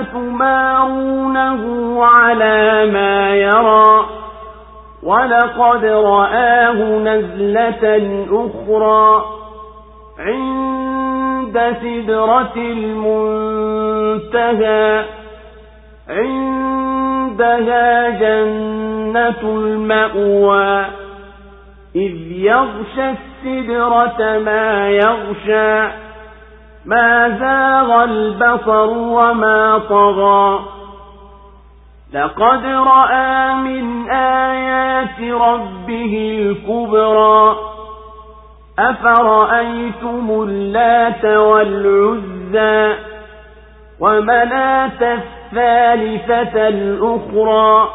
أفتمارونه على ما يرى. ولقد رآه نزلة أخرى. عند سدرة المنتهى. عندها جنة المأوى. إذ يغشى السدرة ما يغشى. ما زاغ البصر وما طغى. لقد رأى من آيات ربه الكبرى. أفرأيتم اللات والعزى ومناة الثالثة الأخرى؟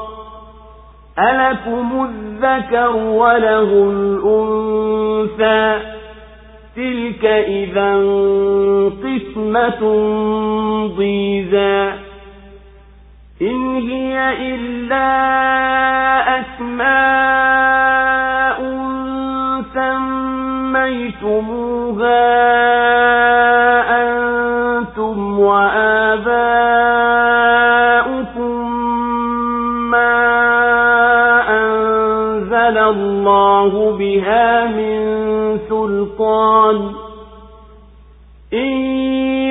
ألكم الذكر وله الأنثى؟ تلك إذا قسمة ضيزى. إن هي إلا أسماء سميتموها أنتم وآباؤكم ما أنزل الله بها من سلطان إن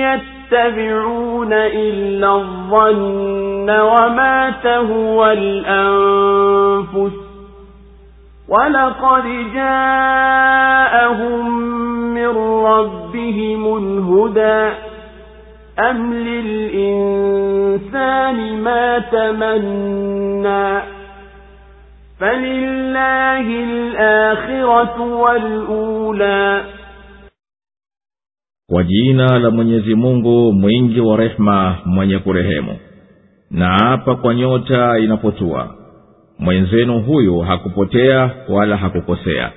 يتبعون إلا الظن وما تهوى الأنفس ولقد جاءهم من ربهم الهدى أم للإنسان ما تمنى فلله الآخرة والأولى kwa jina la mwenyezi mungu mwingi wa rehema mwenye kurehemu na hapa kwa nyota inapotua mwenzenu huyu hakupotea wala hakukosea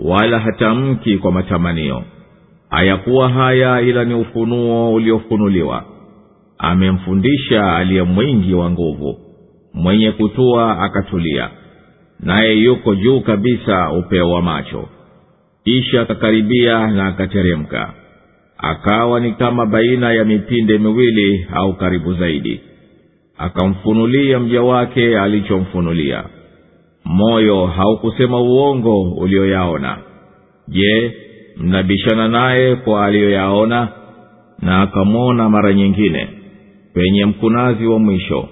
wala hatamki kwa matamanio hayakuwa haya ila ni ufunuo uliofunuliwa amemfundisha aliye mwingi wa nguvu mwenye kutua akatulia naye yuko juu kabisa upeo wa macho. Kisha akakaribia na akateremka. Akawa ni kama baina ya mipinde miwili au karibu zaidi. Akamfunulia mja wake alichomfunulia. Moyo haukusema uongo ulioyaona. Je mnabishana naye kwa aliyoyaona? Na akamwona mara nyingine penye mkunazi wa mwisho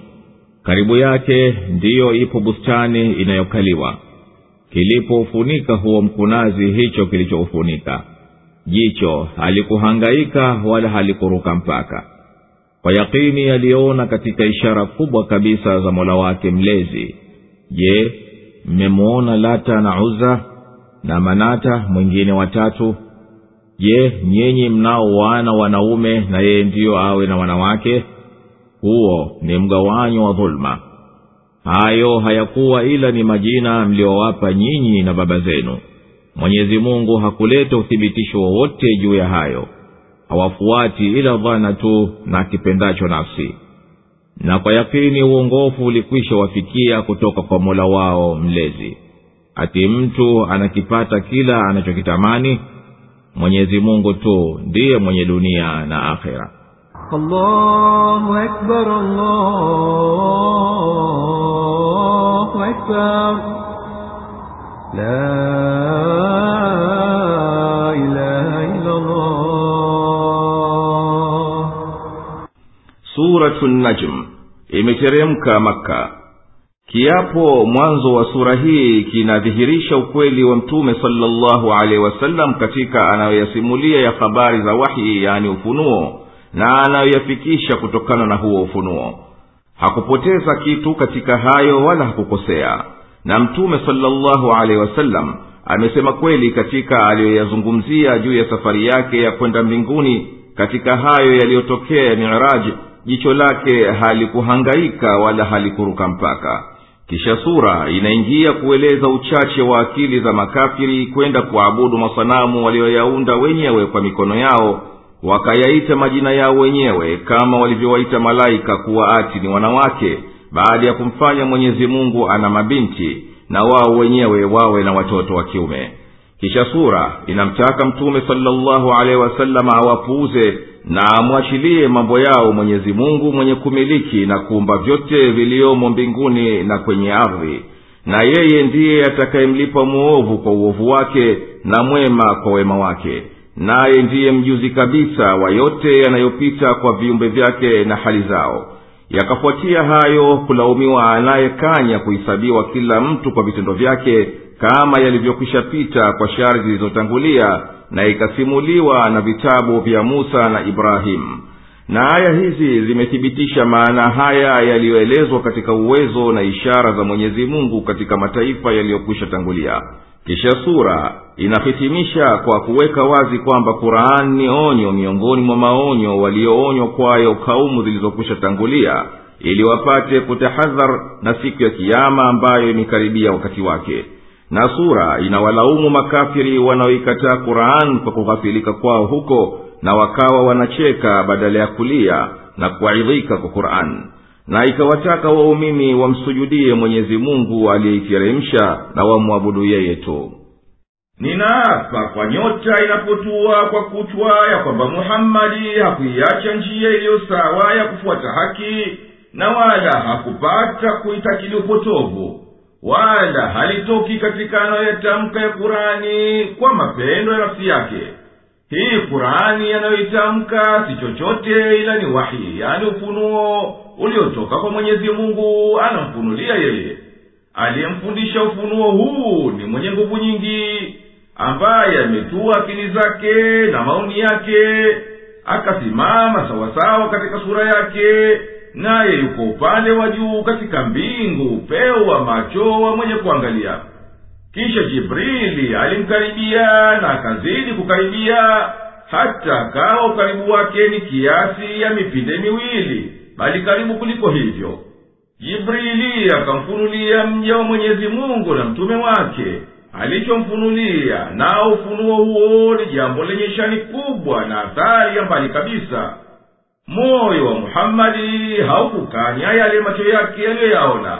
karibu yake ndiyo ipo bustani inayokaliwa. Kilipoufunika huo mkunazi hicho kilichoufunika. Jicho halikuhangaika wala halikuruka mpaka. Kwa yakini aliona katika ishara kubwa kabisa za mola wake mlezi. Je mmemwona lata na uza na manata mwingine watatu je nyinyi mnao wana wanaume na yeye ndiyo awe na wanawake huo ni mgawanyo wa dhuluma hayo hayakuwa ila ni majina mliowapa nyinyi na baba zenu. Mwenyezi mungu hakuleta uthibitisho wowote juu ya hayo. Hawafuati ila dhana tu na kipendacho nafsi. Na kwa yakini uongofu ulikwisha wafikia kutoka kwa mola wao mlezi. Ati mtu anakipata kila anachokitamani mwenyezi mungu tu ndiye mwenye dunia na akhera الله أكبر الله أكبر لا إله إلا الله suratu najm imeteremka makka kiapo mwanzo wa sura hii kinadhihirisha ukweli wa mtume salllahu alehi wasallam katika anayoyasimulia ya habari za wahi yani ufunuo na anayoyafikisha kutokana na huo ufunuo. Hakupoteza kitu katika hayo wala hakukosea. Na mtume salllahu alehi wasallam amesema kweli katika aliyoyazungumzia juu ya safari yake ya kwenda mbinguni katika hayo yaliyotokea ya miraji jicho lake halikuhangaika wala halikuruka mpaka. Kisha sura inaingia kueleza uchache wa akili za makafiri kwenda kuabudu masanamu walioyaunda wenyewe kwa mikono yao wakayaita majina yao wenyewe kama walivyowaita malaika kuwa ati ni wanawake baada ya kumfanya mwenyezi mungu ana mabinti na wao wenyewe wawe na watoto wa kiume. Kisha sura inamtaka mtume salllahu alehi wasalama awapuuze na amwachilie mambo yao mwenyezi mungu mwenye kumiliki na kuumba vyote viliyomo mbinguni na kwenye ardhi. Na yeye ndiye atakayemlipa mwovu kwa uovu wake na mwema kwa wema wake naye ndiye mjuzi kabisa wa yote yanayopita kwa viumbe vyake na hali zao. Yakafuatia hayo kulaumiwa anayekanya kuhesabiwa kila mtu kwa vitendo vyake kama yalivyokwishapita kwa shari zilizotangulia na ikasimuliwa na vitabu vya musa na ibrahimu na aya hizi zimethibitisha maana haya yaliyoelezwa katika uwezo na ishara za mwenyezi mungu katika mataifa yaliyokwisha tangulia kisha sura inahitimisha kwa kuweka wazi kwamba qurani ni onyo miongoni mwa maonyo walioonywa kwayo kaumu zilizokwisha tangulia ili wapate kutahadhar na siku ya kiama ambayo imekaribia wakati wake. Na sura inawalaumu makafiri wanaoikataa quran kwa kughafilika kwao huko na wakawa wanacheka badala ya kulia na kuaidhika kwa quran na ikawataka waumini wamsujudie mwenyezi mungu aliyeiteremsha na wamwabudu yeye tu. Ninaapa kwa nyota inapotua kwa kutwa ya kwamba muhammadi hakuiacha njia iliyo sawa ya kufuata haki na wala hakupata kuitakili upotovu wala halitoki katika anayoyatamka ya kurani kwa mapendo ya nafsi yake hii kurani yanayoitamka si chochote ila ni wahi yani ufunuo uliotoka kwa mwenyezi mungu anamfunulia yeye. Aliyemfundisha ufunuo huu ni mwenye nguvu nyingi ambaye ametua akili zake na maoni yake akasimama sawasawa katika sura yake naye yuko upande wa juu katika mbingu upeo macho wa mwenye kuangalia kisha jibrili alimkaribia na akazidi kukaribia hata kawa ukaribu wake ni kiasi ya mipinde miwili bali karibu kuliko hivyo. Jibrili akamfunulia mja wa mwenyezi mungu na mtume wake. Alichomfunulia nao ufunuo huo ni jambo lenye shani kubwa na athari ya mbali kabisa. Moyo wa muhammadi haukukanya yale macho yake yaliyoyaona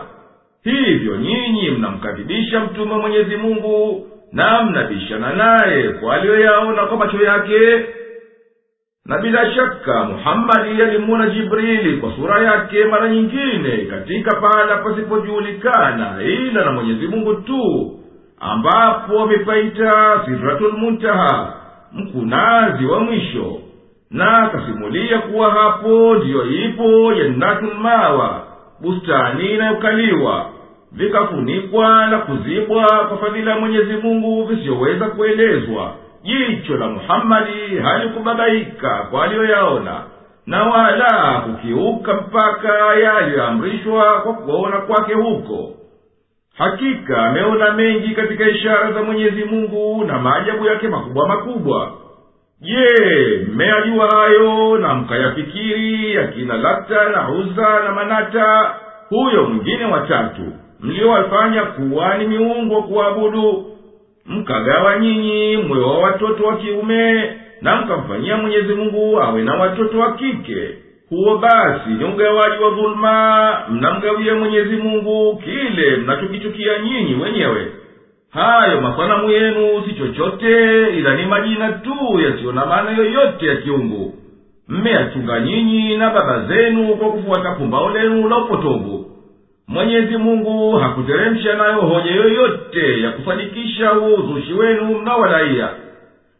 hivyo nyinyi mnamkadhibisha mtume wa mwenyezi mungu na mnabishana naye kwa aliyoyaona kwa macho yake. Na bila shaka muhammadi alimuona jibrili kwa sura yake mara nyingine katika pahala pasipojulikana ila na mwenyezi mungu tu ambapo wamepaita siratulmuntaha mkunazi wa mwisho. Na akasimulia kuwa hapo ndiyo ipo jannatulmawa bustani inayokaliwa vikafunikwa na kuzibwa kwa fadhila ya mwenyezi mungu visiyoweza kuelezwa. Jicho la muhammadi halikubabaika kwa aliyoyaona na wala kukiuka mpaka yaliyoamrishwa kwa kuona kwake huko. Hakika ameona mengi katika ishara za mwenyezi mungu na maajabu yake makubwa makubwa. Je mmeyajua hayo na mkayafikiri yakina lata na uza na manata huyo mwingine watatu mliowafanya kuwa ni miungu kuabudu mkagawa nyinyi mwe wa watoto wa kiume na mkamfanyia mwenyezi mungu awe na watoto wa kike. Huo basi ni ugawaji wa dhuluma mnamgawia mwenyezi mungu kile mnachokichukia nyinyi wenyewe. Hayo masanamu yenu si chochote ila ni majina tu yasiyo na maana yoyote ya kiungu. Mmeyachunga nyinyi na baba zenu kwa kufuata pumbao lenu la upotovu mwenyezi mungu hakuteremsha nayo hoja yoyote ya kufanikisha uzushi wenu mnawadaiya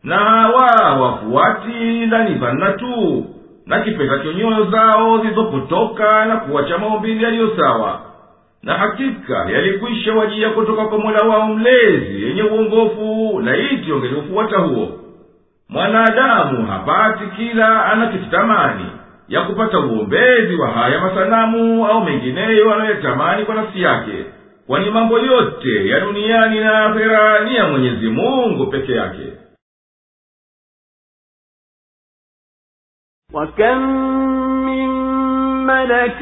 na hawa wafuati ndani ni dhanna tu na kipetacho nyoyo zao zilizopotoka na kuwacha maumbili yaliyo sawa. Na hakika yalikwisha wajia kutoka kwa mola wao mlezi yenye uongofu laiti ongeliufuata huo. Mwanadamu hapati kila anachokitamani ya kupata uombezi wa haya masanamu au mengineyo anayotamani kwa nafsi yake kwani mambo yote ya duniani na akhera ni ya mwenyezi mungu peke yake وكم من ملك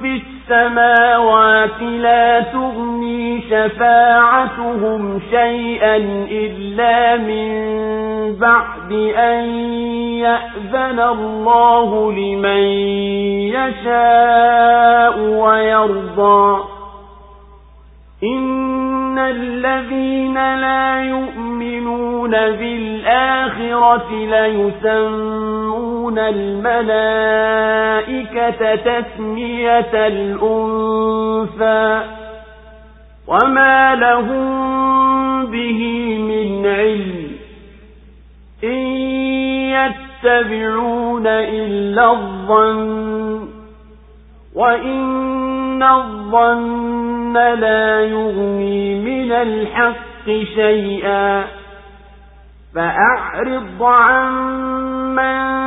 في السماوات لا تغني شفاعتهم شيئا إلا من بعد أن يأذن الله لمن يشاء ويرضى. إن الذين لا يؤمنون بالآخرة ليسمون الملائكة تسمية الأنثى وما لهم به من علم إن يتبعون إلا الظن وإن الظن لا يغني من الحق شيئا فأعرض عن من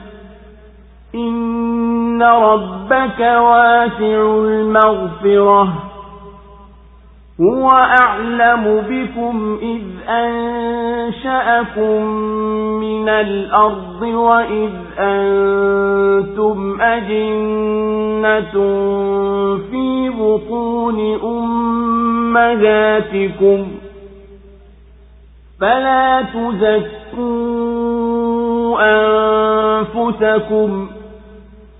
إن ربك واسع المغفرة هو أعلم بكم إذ أنشأكم من الأرض وإذ أنتم أجنة في بطون أمهاتكم فلا تزكوا أنفسكم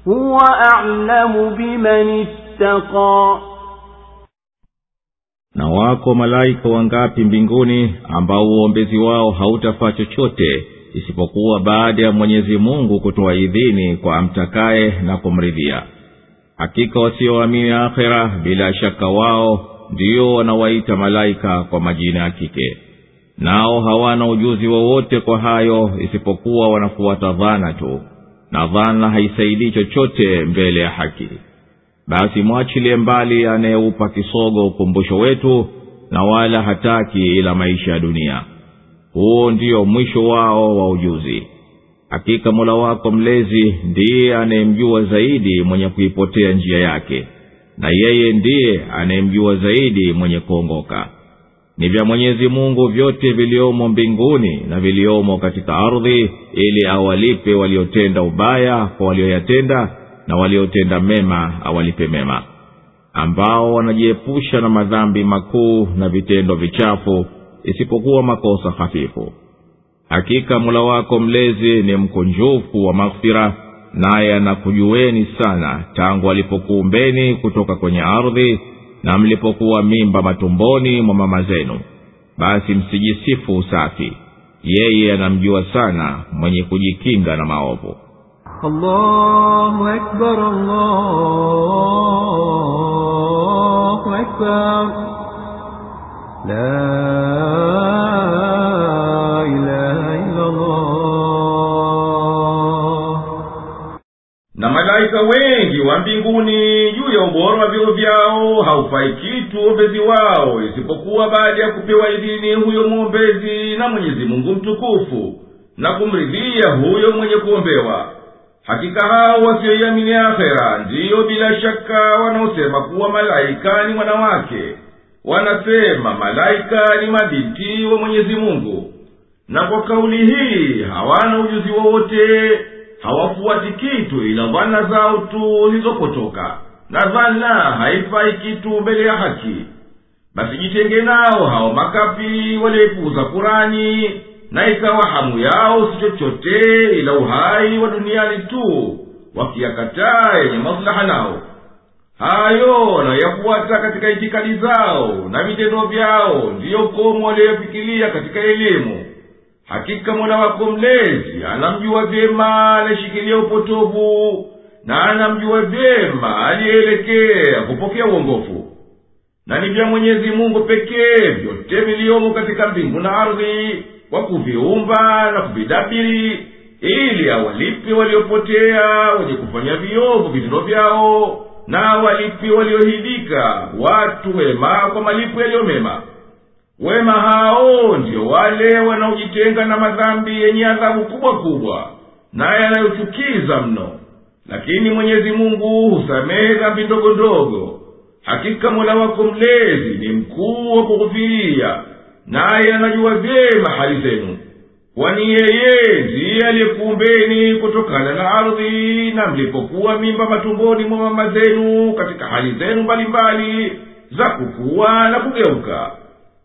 هو أعلم بمن اتقى na wako malaika wangapi mbinguni ambao uombezi wao hautafaa chochote isipokuwa baada ya mwenyezi mungu kutoa idhini kwa amtakaye na kumridhia hakika wasioamini akhera bila shaka wao ndio wanawaita malaika kwa majina ya kike nao hawana ujuzi wowote kwa hayo isipokuwa wanafuata dhana tu na dhana haisaidii chochote mbele ya haki. Basi mwachilie mbali anayeupa kisogo ukumbusho wetu na wala hataki ila maisha ya dunia. Huo ndio mwisho wao wa ujuzi. Hakika mola wako mlezi ndiye anayemjua zaidi mwenye kuipotea njia yake na yeye ndiye anayemjua zaidi mwenye kuongoka ni vya mwenyezi mungu vyote viliomo mbinguni na viliomo katika ardhi ili awalipe waliotenda ubaya kwa walioyatenda na waliotenda mema awalipe mema. Ambao wanajiepusha na madhambi makuu na vitendo vichafu isipokuwa makosa hafifu. Hakika mula wako mlezi ni mkunjufu wa maghfira naye anakujueni sana tangu alipokuumbeni kutoka kwenye ardhi na mlipokuwa mimba matumboni mwa mama zenu basi msijisifu usafi yeye anamjua sana mwenye kujikinga na maovu. La malaika wengi wa mbinguni juu ya ubora wa vyeo vyao haufai kitu ombezi wao isipokuwa baada ya kupewa idhini huyo mwombezi na mwenyezi mungu mtukufu na kumridhia huyo mwenye kuombewa. Hakika hao wasioiamini akhera ndiyo bila shaka wanaosema kuwa malaika ni wanawake. Wanasema malaika ni mabinti wa mwenyezi mungu. Na kwa kauli hii hawana ujuzi wowote hawafuati kitu ila dhana zao tu zilizopotoka na dhana haifai kitu mbele ya haki. Basi jitenge nao hao makapi walioipuuza kurani na ikawa hamu yao si chochote ila uhai wa duniani tu wakiyakataa yenye maslaha nao. Hayo nayafuata katika itikadi zao na vitendo vyao ndiyo komo waliyofikiria katika elimu hakika mola wako mlezi anamjua vyema anayeshikilia upotovu na anamjua vyema aliyeelekea kupokea uongofu. Na ni vya mwenyezi mungu pekee vyote viliyomo katika mbingu na ardhi kwa kuviumba na kuvidabiri ili awalipe waliopotea wenye kufanya viovu vitendo vyao na awalipe waliohidika watu wema kwa malipo yaliyo mema wema hao ndio wale wanaojitenga na madhambi yenye adhabu kubwa kubwa naye yanayochukiza mno. Lakini mwenyezi mungu husamehe dhambi ndogo ndogo. Hakika mola wako mlezi ni mkuu wa kughufiria naye anajua vyema hali zenu. Kwani yeye ndiye aliyekuumbeni kutokana na ardhi na mlipokuwa mimba matumboni mwa mama zenu katika hali zenu mbalimbali za kukuwa na kugeuka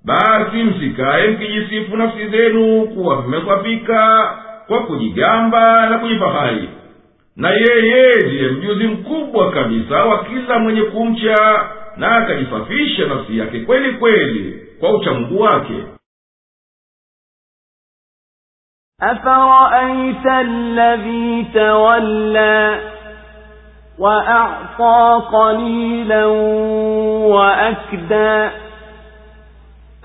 basi msikaye mkijisifu nafsi zenu kuwa mmekwapika kwa kujigamba na kujifahari. Na yeye ndiye mjuzi mkubwa kabisa wa kila mwenye kumcha na akajisafisha nafsi yake kweli kweli kwa uchamungu wake. Afaraita alladhi tawalla waacta qalilan waakda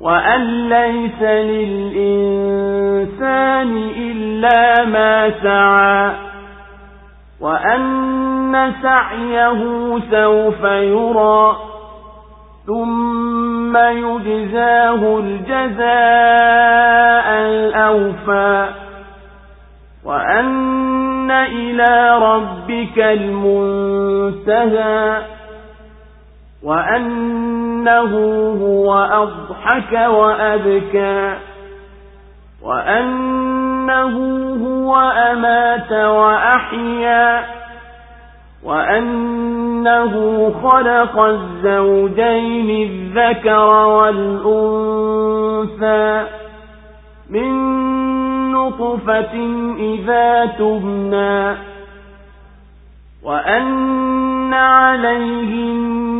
وأن ليس للإنسان إلا ما سعى وأن سعيه سوف يرى ثم يجزاه الجزاء الأوفى وأن إلى ربك المنتهى وأنه هو أضحك وأبكى وأنه هو أمات وأحيا وأنه خلق الزوجين الذكر والأنثى من نطفة إذا تبنى وأن عليه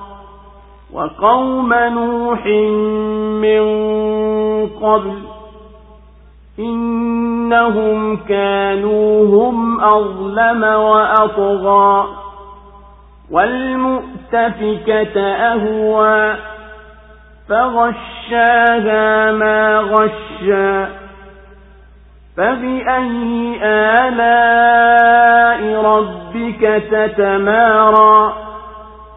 وقوم نوح من قبل إنهم كانوا هم أظلم وأطغى والمؤتفكة أهوى فغشاها ما غشى فبأي آلاء ربك تتمارى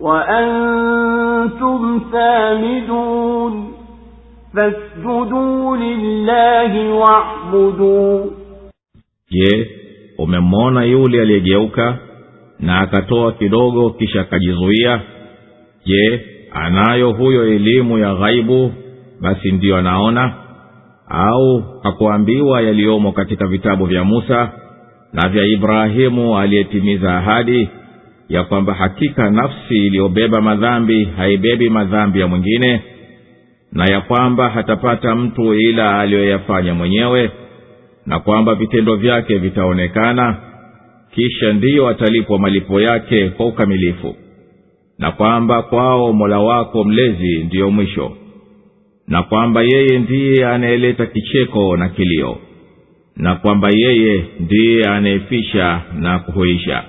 وأنتم سامدون فاسجدوا لله واعبدوا je umemwona yule aliyegeuka na akatoa kidogo kisha akajizuia je anayo huyo elimu ya ghaibu basi ndiyo anaona au hakuambiwa yaliyomo katika vitabu vya musa na vya ibrahimu aliyetimiza ahadi Ya kwamba hakika nafsi iliyobeba madhambi haibebi madhambi ya mwingine na ya kwamba hatapata mtu ila aliyoyafanya mwenyewe na kwamba vitendo vyake vitaonekana kisha ndiyo atalipwa malipo yake kwa ukamilifu na kwamba kwao mola wako mlezi ndiyo mwisho na kwamba yeye ndiye anayeleta kicheko na kilio na kwamba yeye ndiye anayefisha na kuhuisha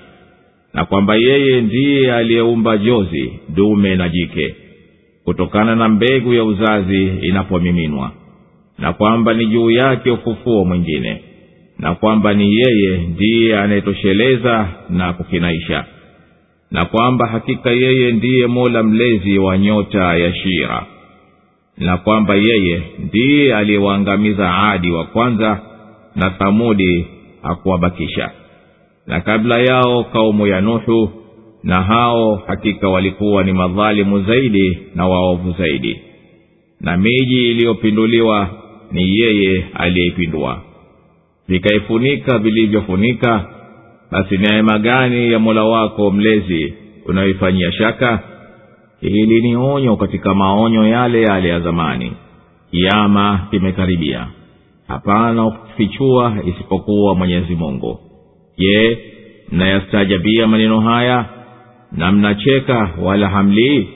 na kwamba yeye ndiye aliyeumba jozi dume na jike kutokana na mbegu ya uzazi inapomiminwa na kwamba ni juu yake ufufuo mwingine na kwamba ni yeye ndiye anayetosheleza na kukinaisha na kwamba hakika yeye ndiye mola mlezi wa nyota ya shira na kwamba yeye ndiye aliyewaangamiza adi wa kwanza na thamudi hakuwabakisha na kabla yao kaumu ya nuhu na hao hakika walikuwa ni madhalimu zaidi na waovu zaidi. Na miji iliyopinduliwa ni yeye aliyeipindua. Vikaifunika vilivyofunika basi neema gani ya mola wako mlezi unayoifanyia shaka? Hili ni onyo katika maonyo yale yale ya zamani. Kiama kimekaribia. Hapana kufichua isipokuwa mwenyezi mungu je mnayastaajabia maneno haya na mnacheka wala hamlii?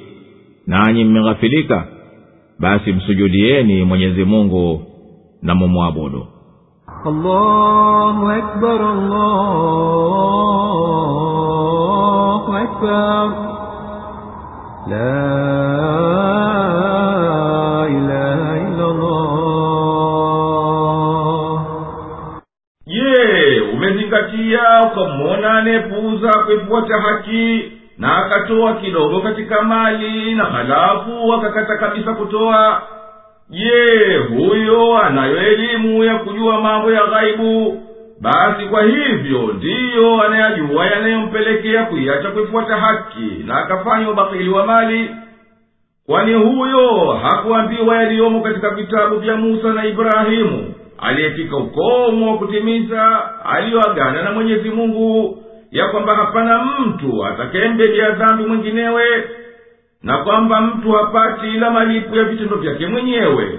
Nanyi mmeghafilika. Basi msujudieni mwenyezi mungu na mumwabudu. La anayepuuza kuifuata haki na akatoa kidogo katika mali na halafu akakata kabisa kutoa. Je huyo anayo elimu ya kujua mambo ya ghaibu? Basi kwa hivyo ndiyo anayajua yanayompelekea kuiacha kuifuata haki na akafanya ubakili wa mali. Kwani huyo hakuambiwa yaliyomo katika vitabu vya musa na ibrahimu. Aliyefika ukomo wa kutimiza aliyoagana na mwenyezi mungu ya kwamba hapana mtu atakayembelia dhambi mwinginewe na kwamba mtu hapati ila malipo ya vitendo vyake mwenyewe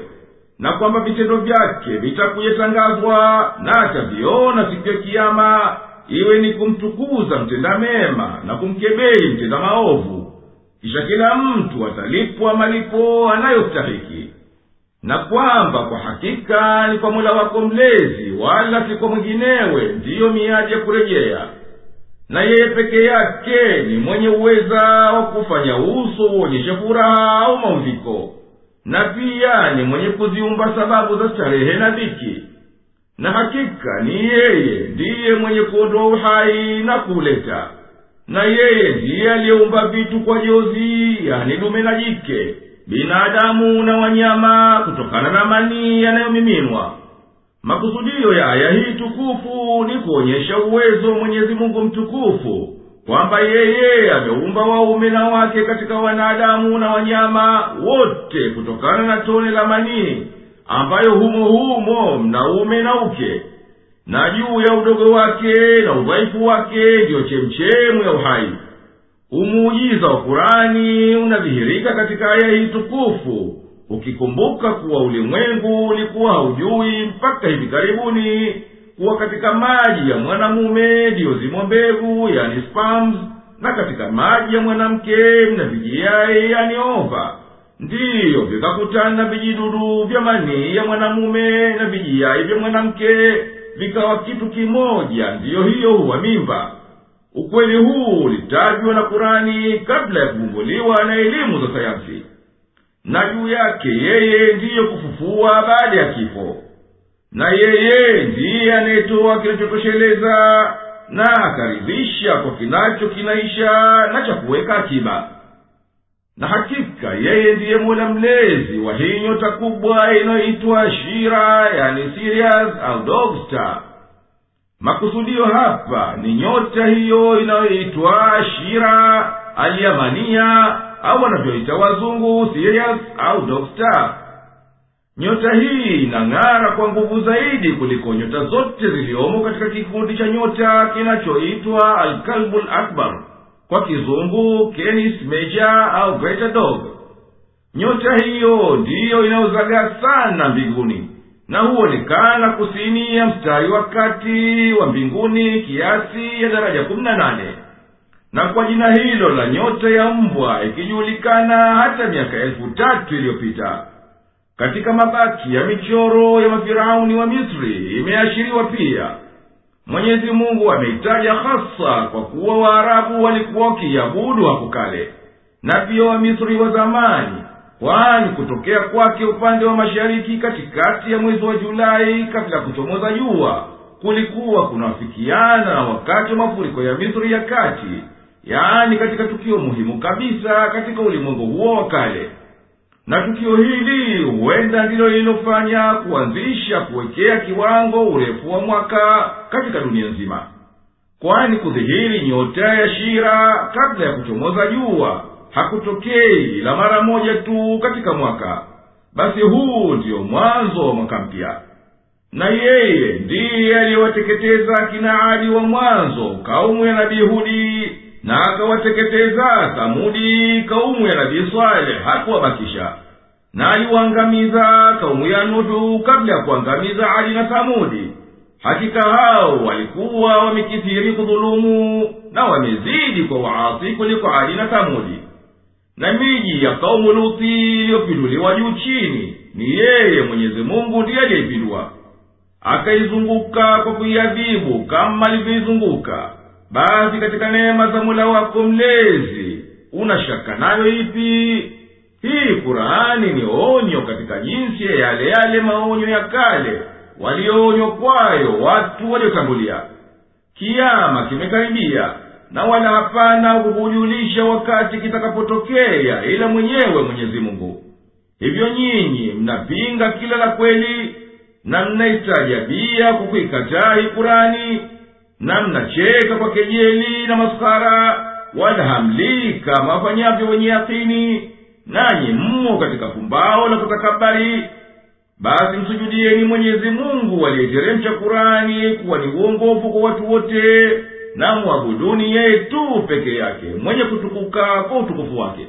na kwamba vitendo vyake vitakuyetangazwa na ataviona siku ya kiama iwe ni kumtukuza mtenda mema na kumkebei mtenda maovu. Kisha kila mtu atalipwa malipo anayostahiki. Na kwamba kwa hakika ni kwa mola wako mlezi wala si kwa mwinginewe ndiyo miadi ya kurejea na yeye peke yake ni mwenye uweza wa kufanya uso uonyeshe furaha au maumviko na pia ni mwenye kuziumba sababu za starehe na dhiki. Na hakika ni yeye ndiye mwenye kuondoa uhai na kuuleta. Na yeye ndiye aliyeumba vitu kwa jozi yani dume na jike binadamu na wanyama kutokana na manii yanayomiminwa makusudio ya aya hii tukufu ni kuonyesha uwezo wa mwenyezi mungu mtukufu kwamba yeye ameumba waume na wake katika wanadamu na wanyama wote kutokana na tone la manii ambayo humo humo mnaume na uke na juu ya udogo wake na udhaifu wake ndiyo chemchemu ya uhai. Umuujiza wa kurani unadhihirika katika aya hii tukufu ukikumbuka kuwa ulimwengu ulikuwa haujui mpaka hivi karibuni kuwa katika maji ya mwanamume ndiyo mbegu yani spams na katika maji ya mwanamke mna vijiyai yani ova. Ndiyo vikakutana vijidudu vya manii ya mwanamume na vijiyai vya mwanamke vikawa kitu kimoja ndiyo hiyo huwa mimba. Ukweli huu ulitajwa na kurani kabla ya kuvumbuliwa na elimu za sayansi na juu yake yeye ndiye kufufua baada ya kifo. Na yeye ndiye anayetoa kinachotosheleza na akaridhisha kwa kinacho kinaisha na cha kuweka akiba. Na hakika yeye ndiye mola mlezi wa hii nyota kubwa inayoitwa shira yani sirius au dogstar makusudio hapa ni nyota hiyo inayoitwa shira alyamania au wanavyoita wazungu sirius au dokta nyota hii inang'ara kwa nguvu zaidi kuliko nyota zote ziliomo katika kikundi cha nyota kinachoitwa alkalbul akbar. Kwa kizungu kenis meja au greater dog. Nyota hiyo ndiyo inayozagaa sana mbinguni na huonekana kusini ya mstari wa kati wa mbinguni kiasi ya daraja kumi na nane na kwa jina hilo la nyota ya mbwa ikijulikana hata miaka elfu tatu iliyopita katika mabaki ya michoro ya mafirauni wa misri imeashiriwa pia. Mwenyezi mungu ameitaja hasa kwa kuwa waarabu walikuwa wakiiabudu hapo kale na pia wamisri wa zamani kwani kutokea kwake upande wa mashariki katikati ya mwezi wa julai kabla ya kuchomoza jua kulikuwa kunawafikiana na wakati wa mafuriko ya misri ya kati yaani katika tukio muhimu kabisa katika ulimwengu huo wa kale. Na tukio hili huenda ndilo lililofanya kuanzisha kuwekea kiwango urefu wa mwaka katika dunia nzima. Kwani kudhihiri nyota ya shira kabla ya kuchomoza jua hakutokei ila mara moja tu katika mwaka. Basi huu ndiyo mwanzo wa mwaka mpya. Na yeye ndiye aliyewateketeza kina adi wa mwanzo kaumu ya nabii hudi na akawateketeza thamudi kaumu ya nabii swaleh hakuwabakisha. Na aliwaangamiza kaumu ya nuhu kabla ya kuangamiza adi na thamudi. Hakika hao walikuwa wamekithiri kudhulumu na wamezidi kwa waasi kuliko adi na thamudi. Na miji ya kaumu luthi iliyopinduliwa juu chini ni yeye mwenyezi mungu ndiye aliyeipindua akaizunguka kwa kuiadhibu kama alivyoizunguka basi katika neema za mula wako mlezi una shaka nayo ipi? Hii kurani ni onyo katika jinsi ya yale yale maonyo ya kale walioonywa kwayo watu waliotangulia. Kiama kimekaribia na wala hapana kukujulisha wakati kitakapotokea ila mwenyewe mwenyezi mungu. Hivyo nyinyi mnapinga kila la kweli na mnaitajabia kukuikataa kuikataa hii kurani na mnacheka kwa kejeli na maskara wala hamlika kama wenye yakini nanyi mmo katika pumbao la kutakabari. Basi msujudieni mwenyezi mungu aliyeteremsha kurani kuwa ni uongofu kwa watu wote na mwabuduni yeye tu peke yake mwenye kutukuka kwa utukufu wake